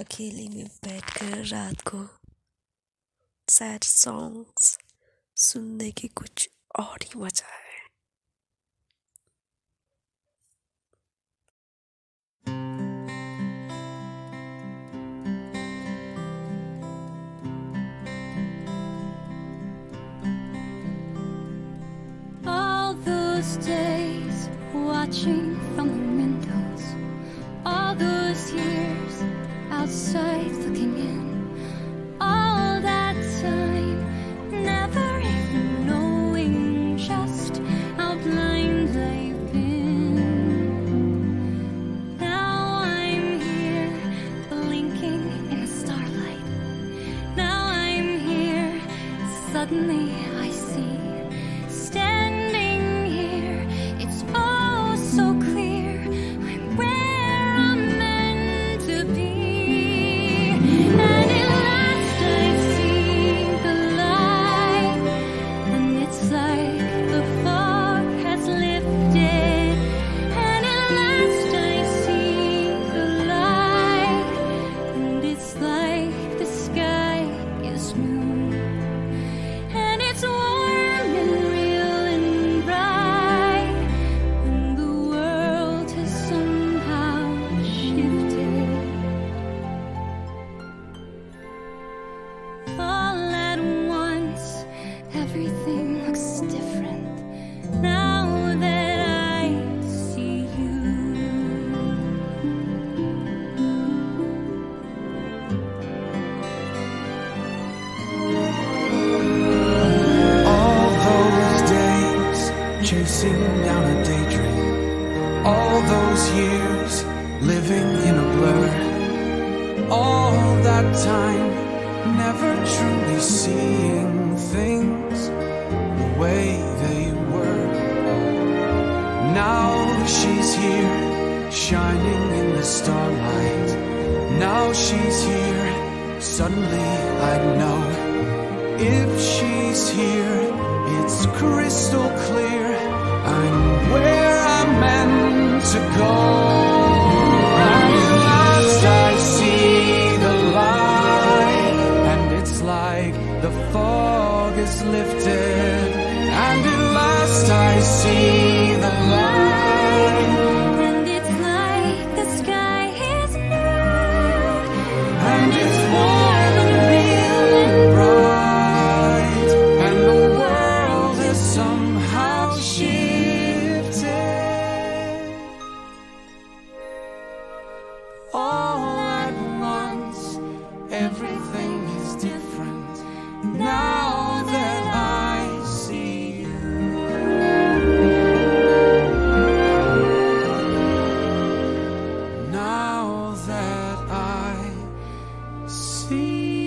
अकेले में बैठकर रात को सैड सॉन्ग्स सुनने की कुछ और ही मज़ा है। All those days watching suddenly All those years living in a blur. All that time never truly seeing things the way they were. Now she's here, shining in the starlight. Now she's here, suddenly I know. If she's here, it's crystal clear. I'm where to go. At last I see the light, and it's like the fog is lifted. And at last I see the light, see.